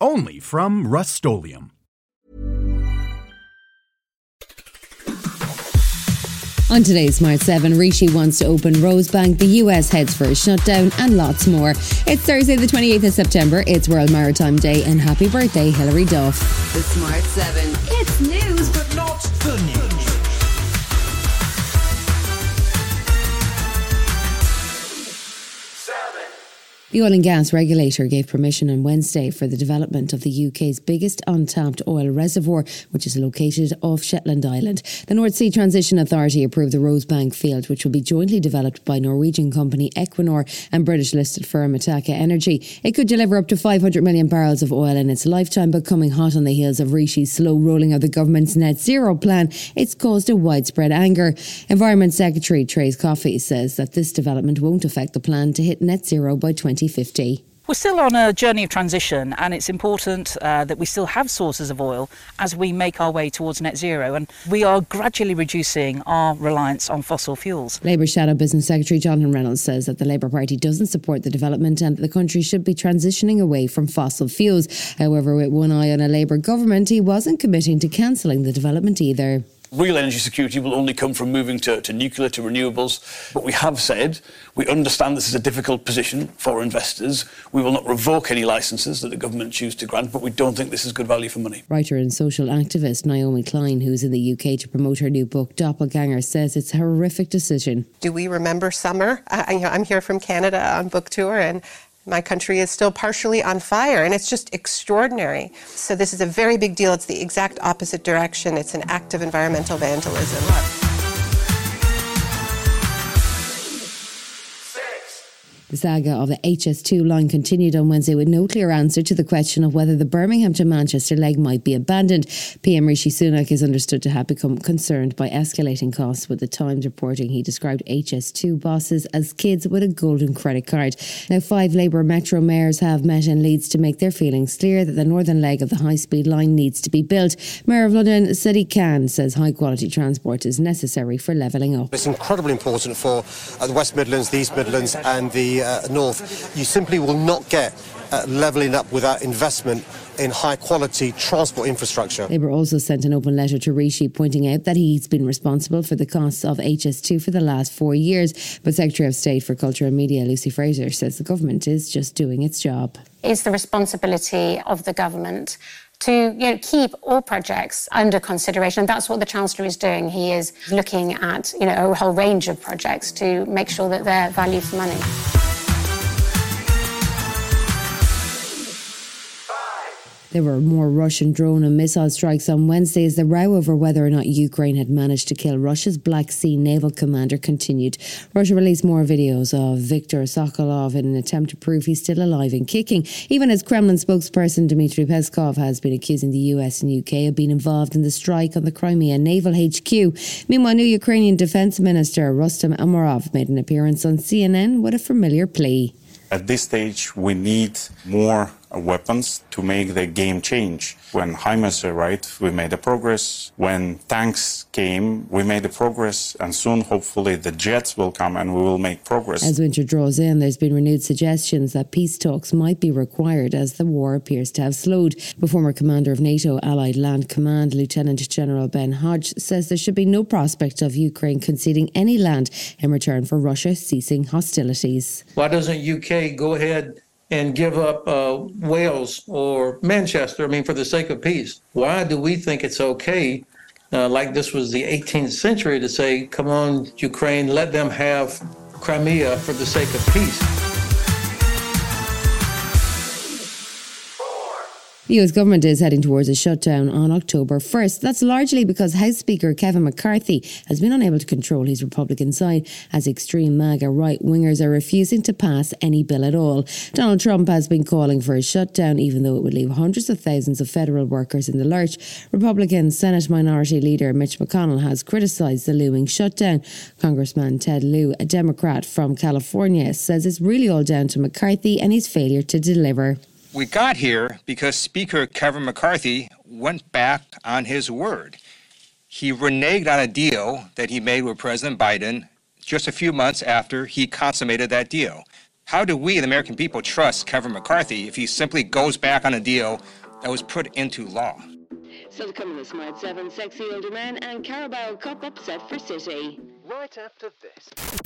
Only from Rust-Oleum On today's Smart 7, Rishi wants to open Rosebank, the US heads for a shutdown, and lots more. It's Thursday, the 28th of September. It's World Maritime Day, and happy birthday, Hilary Duff. The Smart 7. It's news, but not the news. The oil and gas regulator gave permission on Wednesday for the development of the UK's biggest untapped oil reservoir, which is located off Shetland Island. The North Sea Transition Authority approved the Rosebank field, which will be jointly developed by Norwegian company Equinor and British listed firm Ithaca Energy. It could deliver up to 500 million barrels of oil in its lifetime, but coming hot on the heels of Rishi's slow rolling of the government's net zero plan, it's caused a widespread anger. Environment Secretary Thérèse Coffey says that this development won't affect the plan to hit net zero by 20 2050. We're still on a journey of transition, and it's important uh, that we still have sources of oil as we make our way towards net zero. And we are gradually reducing our reliance on fossil fuels. Labour Shadow Business Secretary Jonathan Reynolds says that the Labour Party doesn't support the development and that the country should be transitioning away from fossil fuels. However, with one eye on a Labour government, he wasn't committing to cancelling the development either real energy security will only come from moving to, to nuclear, to renewables. But we have said we understand this is a difficult position for investors. We will not revoke any licences that the government choose to grant, but we don't think this is good value for money. Writer and social activist Naomi Klein, who's in the UK to promote her new book, Doppelganger, says it's a horrific decision. Do we remember summer? I, you know, I'm here from Canada on book tour, and my country is still partially on fire, and it's just extraordinary. So, this is a very big deal. It's the exact opposite direction. It's an act of environmental vandalism. The saga of the HS2 line continued on Wednesday with no clear answer to the question of whether the Birmingham to Manchester leg might be abandoned. PM Rishi Sunak is understood to have become concerned by escalating costs, with the Times reporting he described HS2 bosses as kids with a golden credit card. Now, five Labour Metro mayors have met in Leeds to make their feelings clear that the northern leg of the high speed line needs to be built. Mayor of London, Sadiq Khan, says high quality transport is necessary for levelling up. It's incredibly important for uh, the West Midlands, the East Midlands, and the uh, north, you simply will not get uh, levelling up without investment in high quality transport infrastructure. Labour also sent an open letter to Rishi pointing out that he's been responsible for the costs of HS2 for the last four years. But Secretary of State for Culture and Media Lucy Frazer says the government is just doing its job. It's the responsibility of the government to you know, keep all projects under consideration. And that's what the Chancellor is doing. He is looking at you know, a whole range of projects to make sure that they're value for money. There were more Russian drone and missile strikes on Wednesday as the row over whether or not Ukraine had managed to kill Russia's Black Sea naval commander continued. Russia released more videos of Viktor Sokolov in an attempt to prove he's still alive and kicking, even as Kremlin spokesperson Dmitry Peskov has been accusing the US and UK of being involved in the strike on the Crimea naval HQ. Meanwhile, new Ukrainian defense minister Rustem Umerov made an appearance on CNN with a familiar plea. At this stage, we need more weapons to make the game change. When HIMARS arrived, we made a progress. When tanks came, we made a progress. And soon, hopefully, the jets will come and we will make progress. As winter draws in, there's been renewed suggestions that peace talks might be required as the war appears to have slowed. The former commander of NATO Allied Land Command, Lieutenant General Ben Hodges, says there should be no prospect of Ukraine conceding any land in return for Russia ceasing hostilities. Why doesn't UK go ahead and give up uh, Wales or Manchester, I mean, for the sake of peace? Why do we think it's okay, uh, like this was the 18th century, to say, come on, Ukraine, let them have Crimea for the sake of peace? The US government is heading towards a shutdown on October 1st. That's largely because House Speaker Kevin McCarthy has been unable to control his Republican side as extreme MAGA right wingers are refusing to pass any bill at all. Donald Trump has been calling for a shutdown, even though it would leave hundreds of thousands of federal workers in the lurch. Republican Senate Minority Leader Mitch McConnell has criticised the looming shutdown. Congressman Ted Lieu, a Democrat from California, says it's really all down to McCarthy and his failure to deliver. We got here because Speaker Kevin McCarthy went back on his word. He reneged on a deal that he made with President Biden just a few months after he consummated that deal. How do we, the American people, trust Kevin McCarthy if he simply goes back on a deal that was put into law? So coming this Smart 7, Sexy Older Man and Carabao Cup upset for City. Right after this.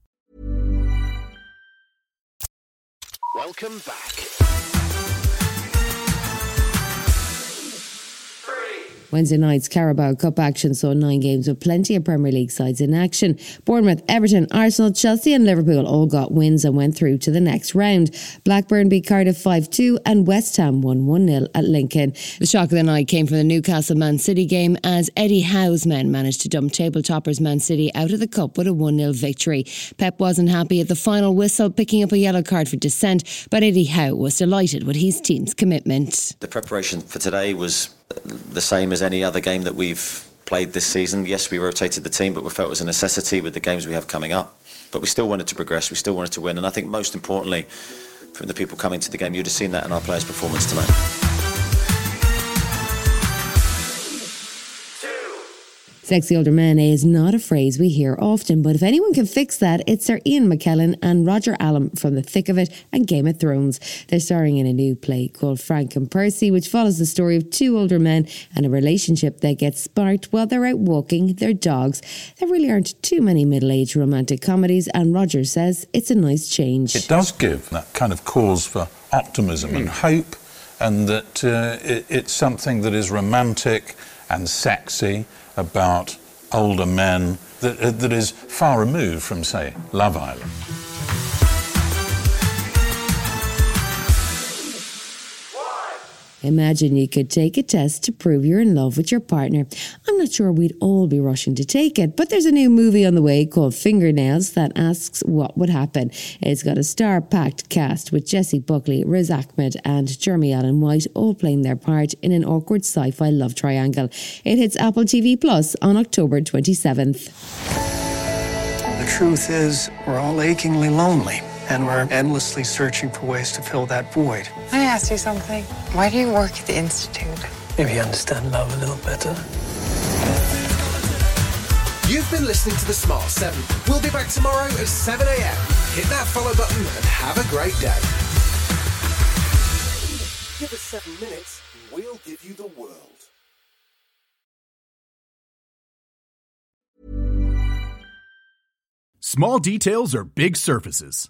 Welcome back. Wednesday night's Carabao Cup action saw nine games with plenty of Premier League sides in action. Bournemouth, Everton, Arsenal, Chelsea, and Liverpool all got wins and went through to the next round. Blackburn beat Cardiff 5 2 and West Ham won 1 0 at Lincoln. The shock of the night came from the Newcastle Man City game as Eddie Howe's men managed to dump table toppers Man City out of the cup with a 1 0 victory. Pep wasn't happy at the final whistle, picking up a yellow card for dissent, but Eddie Howe was delighted with his team's commitment. The preparation for today was the same as any other game that we've played this season. Yes, we rotated the team, but we felt it was a necessity with the games we have coming up. But we still wanted to progress, we still wanted to win, and I think most importantly, from the people coming to the game, you'd have seen that in our players' performance tonight. Sexy older man is not a phrase we hear often, but if anyone can fix that, it's Sir Ian McKellen and Roger Allam from The Thick of It and Game of Thrones. They're starring in a new play called Frank and Percy, which follows the story of two older men and a relationship that gets sparked while they're out walking their dogs. There really aren't too many middle aged romantic comedies, and Roger says it's a nice change. It does give that kind of cause for optimism and hope, and that uh, it, it's something that is romantic and sexy about older men that, that is far removed from, say, Love Island. Imagine you could take a test to prove you're in love with your partner. I'm not sure we'd all be rushing to take it, but there's a new movie on the way called Fingernails that asks what would happen. It's got a star packed cast with Jessie Buckley, Riz Ahmed, and Jeremy Allen White all playing their part in an awkward sci fi love triangle. It hits Apple TV Plus on October 27th. The truth is, we're all achingly lonely, and we're endlessly searching for ways to fill that void. Can I ask you something? Why do you work at the Institute? Maybe understand love a little better. You've been listening to The Smart 7. We'll be back tomorrow at 7 a.m. Hit that follow button and have a great day. Give us seven minutes, and we'll give you the world. Small details are big surfaces.